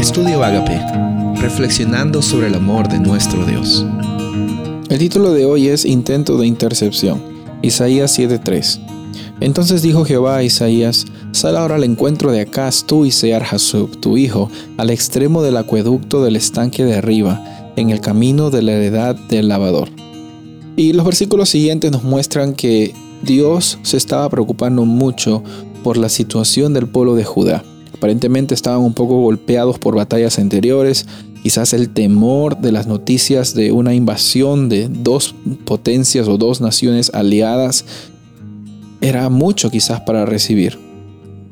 Estudio Agape, reflexionando sobre el amor de nuestro Dios. El título de hoy es Intento de intercepción, Isaías 7:3. Entonces dijo Jehová a Isaías, Sal ahora al encuentro de Acaz, tú y Sear Hasub, tu hijo, al extremo del acueducto del estanque de arriba, en el camino de la heredad del lavador. Y los versículos siguientes nos muestran que Dios se estaba preocupando mucho por la situación del pueblo de Judá. Aparentemente estaban un poco golpeados por batallas anteriores, quizás el temor de las noticias de una invasión de dos potencias o dos naciones aliadas era mucho quizás para recibir.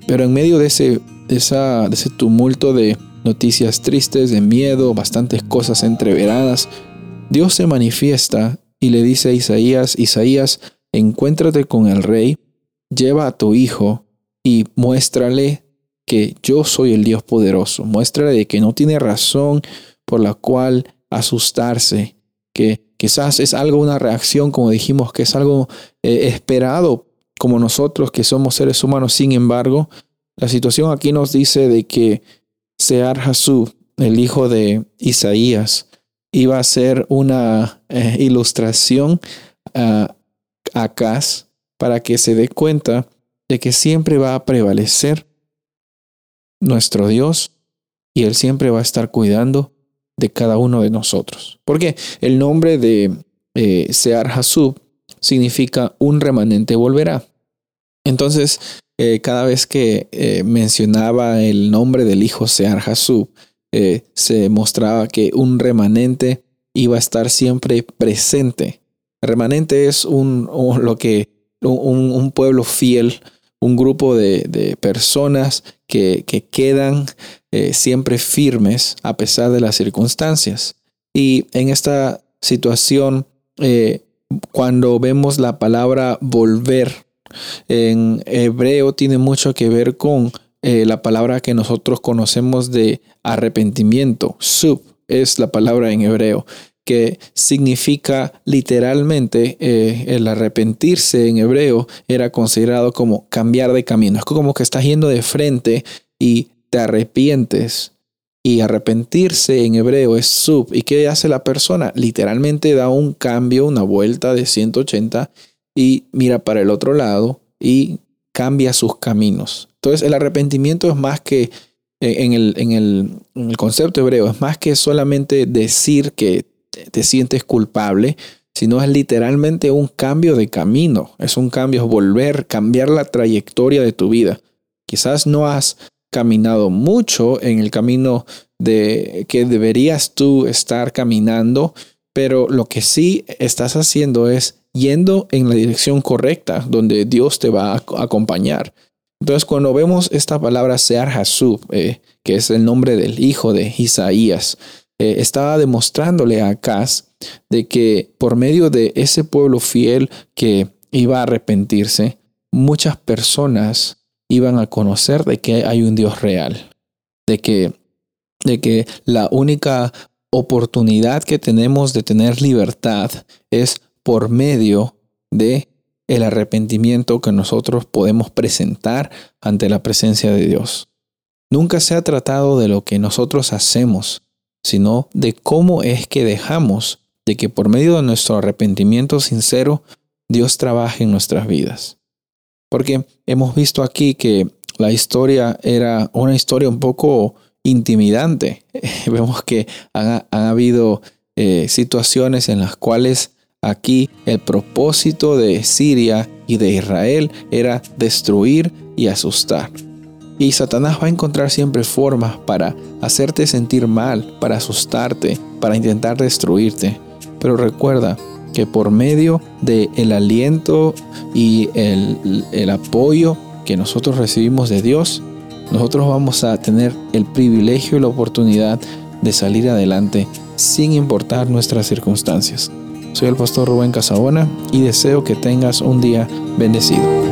Pero en medio de ese, de ese tumulto de noticias tristes, de miedo, bastantes cosas entreveradas, Dios se manifiesta y le dice a Isaías, Isaías, encuéntrate con el rey, lleva a tu hijo y muéstrale que yo soy el Dios poderoso. Muéstrale de que no tiene razón por la cual asustarse, que quizás es algo, una reacción, como dijimos, que es algo eh, esperado como nosotros que somos seres humanos. Sin embargo, la situación aquí nos dice de que Sear Hasub, el hijo de Isaías, iba a ser una eh, ilustración a para que se dé cuenta de que siempre va a prevalecer nuestro Dios y Él siempre va a estar cuidando de cada uno de nosotros. Porque el nombre de eh, Sear Hasub significa un remanente volverá. Entonces, eh, cada vez que eh, mencionaba el nombre del hijo Sear Hasub, se mostraba que un remanente iba a estar siempre presente. Remanente es un, lo que, un, pueblo fiel, un grupo de, personas que, que quedan siempre firmes a pesar de las circunstancias. Y en esta situación, cuando vemos la palabra volver, en hebreo tiene mucho que ver con eh, la palabra que nosotros conocemos de arrepentimiento. Sub es la palabra en hebreo que significa literalmente eh, el arrepentirse en hebreo era considerado como cambiar de camino. Es como que estás yendo de frente y te arrepientes. Y arrepentirse en hebreo es sub. ¿Y qué hace la persona? Literalmente da un cambio, una vuelta de 180 y mira para el otro lado y cambia sus caminos. Entonces el arrepentimiento es más que eh, en el, en el, concepto hebreo, es más que solamente decir que te sientes culpable, sino es literalmente un cambio de camino, es un cambio, es volver, cambiar la trayectoria de tu vida. Quizás no has caminado mucho en el camino de que deberías tú estar caminando, pero lo que sí estás haciendo es yendo en la dirección correcta, donde Dios te va a acompañar. Entonces, cuando vemos esta palabra Sear Hasub, eh, que es el nombre del hijo de Isaías, eh, estaba demostrándole a Acaz de que por medio de ese pueblo fiel que iba a arrepentirse, muchas personas iban a conocer de que hay un Dios real, de que, de que la única oportunidad que tenemos de tener libertad es por medio de el arrepentimiento que nosotros podemos presentar ante la presencia de Dios. Nunca se ha tratado de lo que nosotros hacemos, sino de cómo es que dejamos de que por medio de nuestro arrepentimiento sincero Dios trabaje en nuestras vidas. Porque hemos visto aquí que la historia era una historia un poco intimidante. Vemos que han, habido eh, situaciones en las cuales Aquí el propósito de Siria y de Israel era destruir y asustar. Y Satanás va a encontrar siempre formas para hacerte sentir mal, para asustarte, para intentar destruirte. Pero recuerda que por medio del el aliento y el, el apoyo que nosotros recibimos de Dios, nosotros vamos a tener el privilegio y la oportunidad de salir adelante sin importar nuestras circunstancias. Soy el pastor Rubén Casabona y deseo que tengas un día bendecido.